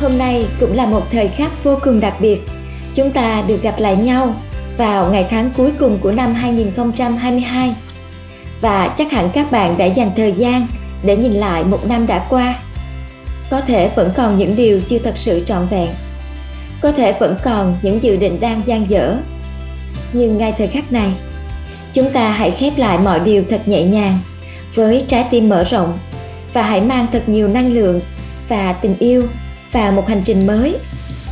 Hôm nay cũng là một thời khắc vô cùng đặc biệt. Chúng ta được gặp lại nhau vào ngày tháng cuối cùng của năm 2022. Và chắc hẳn các bạn đã dành thời gian để nhìn lại một năm đã qua. Có thể vẫn còn những điều chưa thật sự trọn vẹn. Có thể vẫn còn những dự định đang dang dở. Nhưng ngay thời khắc này, chúng ta hãy khép lại mọi điều thật nhẹ nhàng với trái tim mở rộng và hãy mang thật nhiều năng lượng và tình yêu vào một hành trình mới,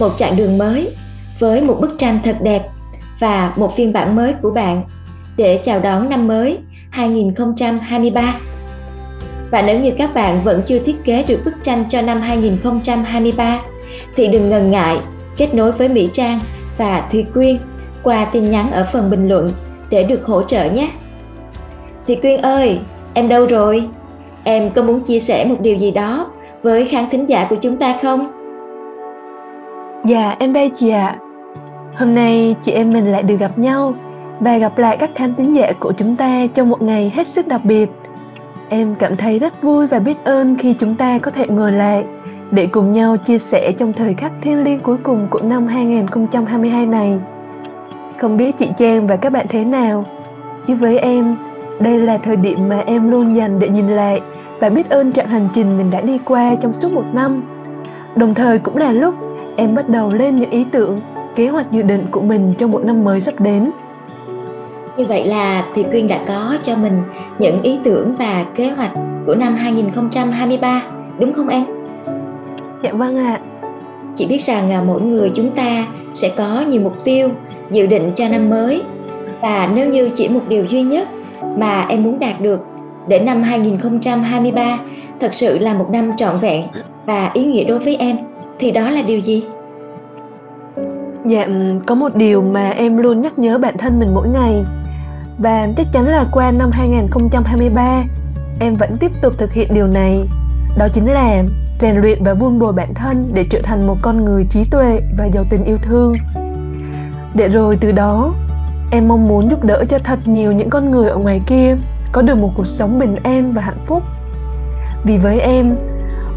một chặng đường mới với một bức tranh thật đẹp và một phiên bản mới của bạn để chào đón năm mới 2023. Và nếu như các bạn vẫn chưa thiết kế được bức tranh cho năm 2023 thì đừng ngần ngại kết nối với Mỹ Trang và Thùy Quyên qua tin nhắn ở phần bình luận để được hỗ trợ nhé. Thùy Quyên ơi, em đâu rồi? Em có muốn chia sẻ một điều gì đó với khán thính giả của chúng ta không? Dạ, em đây chị ạ. Hôm nay chị em mình lại được gặp nhau và gặp lại các khán thính giả của chúng ta trong một ngày hết sức đặc biệt. Em cảm thấy rất vui và biết ơn khi chúng ta có thể ngồi lại để cùng nhau chia sẻ trong thời khắc thiêng liêng cuối cùng của năm 2022 này. Không biết chị Trang và các bạn thế nào, chứ với em, đây là thời điểm mà em luôn dành để nhìn lại và biết ơn chặng hành trình mình đã đi qua trong suốt một năm. Đồng thời cũng là lúc em bắt đầu lên những ý tưởng, kế hoạch dự định của mình trong một năm mới sắp đến. Như vậy là thì Quyên đã có cho mình những ý tưởng và kế hoạch của năm 2023, đúng không em? Dạ vâng ạ. Chị biết rằng à, mỗi người chúng ta sẽ có nhiều mục tiêu, dự định cho năm mới và nếu như chỉ một điều duy nhất mà em muốn đạt được để năm 2023 thật sự là một năm trọn vẹn và ý nghĩa đối với em thì đó là điều gì? Dạ, ừ, có một điều mà em luôn nhắc nhớ bản thân mình mỗi ngày. Và chắc chắn là qua năm 2023 em vẫn tiếp tục thực hiện điều này. Đó chính là rèn luyện và vun bồi bản thân để trở thành một con người trí tuệ và giàu tình yêu thương. Để rồi từ đó em mong muốn giúp đỡ cho thật nhiều những con người ở ngoài kia có được một cuộc sống bình an và hạnh phúc. Vì với em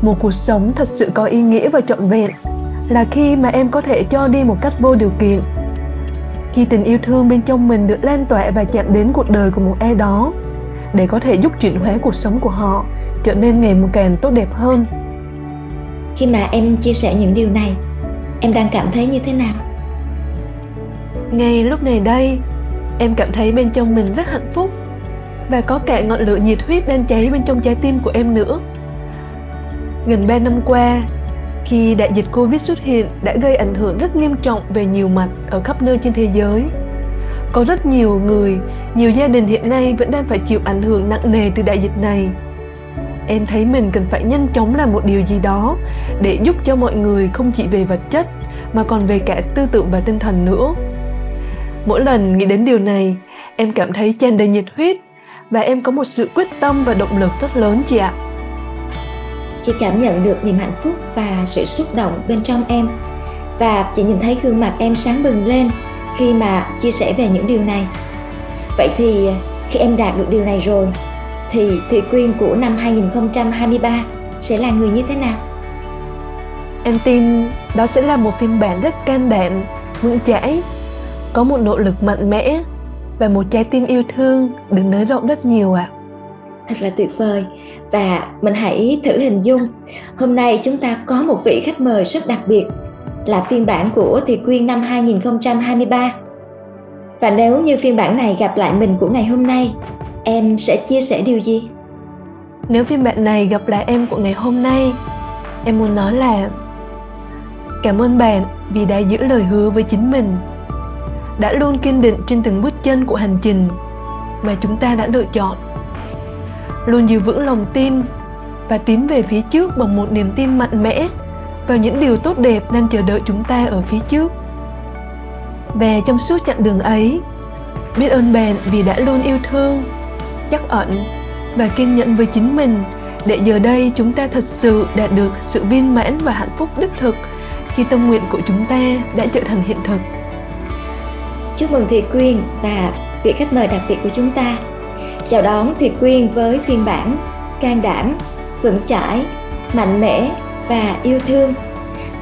một cuộc sống thật sự có ý nghĩa và trọn vẹn là khi mà em có thể cho đi một cách vô điều kiện. Khi tình yêu thương bên trong mình được lan tỏa và chạm đến cuộc đời của một ai đó để có thể giúp chuyển hóa cuộc sống của họ trở nên ngày một càng tốt đẹp hơn. Khi mà em chia sẻ những điều này em đang cảm thấy như thế nào? Ngay lúc này đây em cảm thấy bên trong mình rất hạnh phúc và có cả ngọn lửa nhiệt huyết đang cháy bên trong trái tim của em nữa. Gần 3 năm qua, khi đại dịch Covid xuất hiện đã gây ảnh hưởng rất nghiêm trọng về nhiều mặt ở khắp nơi trên thế giới. Có rất nhiều người, nhiều gia đình hiện nay vẫn đang phải chịu ảnh hưởng nặng nề từ đại dịch này. Em thấy mình cần phải nhanh chóng làm một điều gì đó để giúp cho mọi người không chỉ về vật chất mà còn về cả tư tưởng và tinh thần nữa. Mỗi lần nghĩ đến điều này, em cảm thấy tràn đầy nhiệt huyết và em có một sự quyết tâm và động lực rất lớn chị ạ. Chị cảm nhận được niềm hạnh phúc và sự xúc động bên trong em và chị nhìn thấy gương mặt em sáng bừng lên khi mà chia sẻ về những điều này. Vậy thì khi em đạt được điều này rồi thì Thủy Quyên của năm 2023 sẽ là người như thế nào? Em tin đó sẽ là một phiên bản rất can đảm, vững chãi, có một nỗ lực mạnh mẽ và một trái tim yêu thương được nới rộng rất nhiều ạ. À. Thật là tuyệt vời và mình hãy thử hình dung hôm nay chúng ta có một vị khách mời rất đặc biệt là phiên bản của Thị Quyên năm 2023. Và nếu như phiên bản này gặp lại mình của ngày hôm nay, em sẽ chia sẻ điều gì? Nếu phiên bản này gặp lại em của ngày hôm nay, em muốn nói là Cảm ơn bạn vì đã giữ lời hứa với chính mình đã luôn kiên định trên từng bước chân của hành trình mà chúng ta đã lựa chọn luôn giữ vững lòng tin và tiến về phía trước bằng một niềm tin mạnh mẽ vào những điều tốt đẹp đang chờ đợi chúng ta ở phía trước và trong suốt chặng đường ấy, biết ơn bạn vì đã luôn yêu thương, chắc ẩn và kiên nhẫn với chính mình để giờ đây chúng ta thật sự đạt được sự viên mãn và hạnh phúc đích thực khi tâm nguyện của chúng ta đã trở thành hiện thực. Chúc mừng Thị Quyên và vị khách mời đặc biệt của chúng ta. Chào đón Thị Quyên với phiên bản can đảm, vững chãi, mạnh mẽ và yêu thương.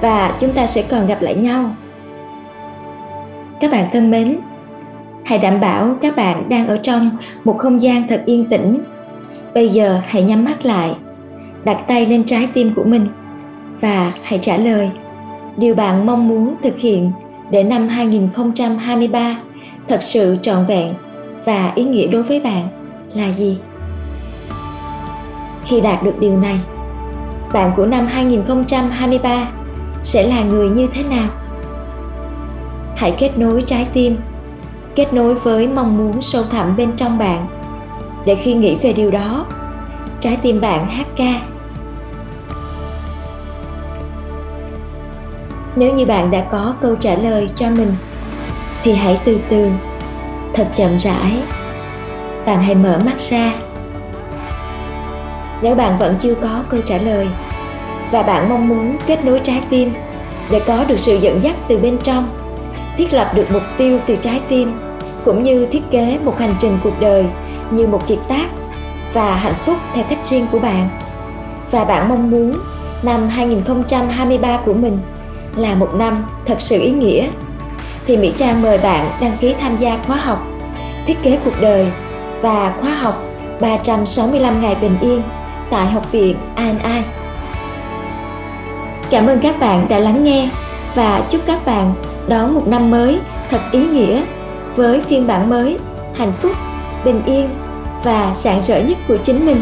Và chúng ta sẽ còn gặp lại nhau. Các bạn thân mến, hãy đảm bảo các bạn đang ở trong một không gian thật yên tĩnh bây giờ hãy nhắm mắt lại đặt tay lên trái tim của mình và hãy trả lời điều bạn mong muốn thực hiện để năm 2023 thật sự trọn vẹn và ý nghĩa đối với bạn là gì? Khi đạt được điều này, bạn của năm 2023 sẽ là người như thế nào? Hãy kết nối trái tim kết nối với mong muốn sâu thẳm bên trong bạn để khi nghĩ về điều đó trái tim bạn hát ca nếu như bạn đã có câu trả lời cho mình, thì hãy từ từ, thật chậm rãi bạn hãy mở mắt ra nếu bạn vẫn chưa có câu trả lời, và bạn mong muốn kết nối trái tim để có được sự dẫn dắt từ bên trong, thiết lập được mục tiêu từ trái tim, cũng như thiết kế một hành trình cuộc đời như một kiệt tác và hạnh phúc theo cách riêng của bạn. Và bạn mong muốn năm 2023 của mình là một năm thật sự ý nghĩa thì Mỹ Trang mời bạn đăng ký tham gia khóa học, Thiết kế cuộc đời và khóa học 365 ngày bình yên tại Học viện ANI. Cảm ơn các bạn đã lắng nghe và chúc các bạn đón một năm mới thật ý nghĩa với phiên bản mới, hạnh phúc, bình yên và rạng rỡ nhất của chính mình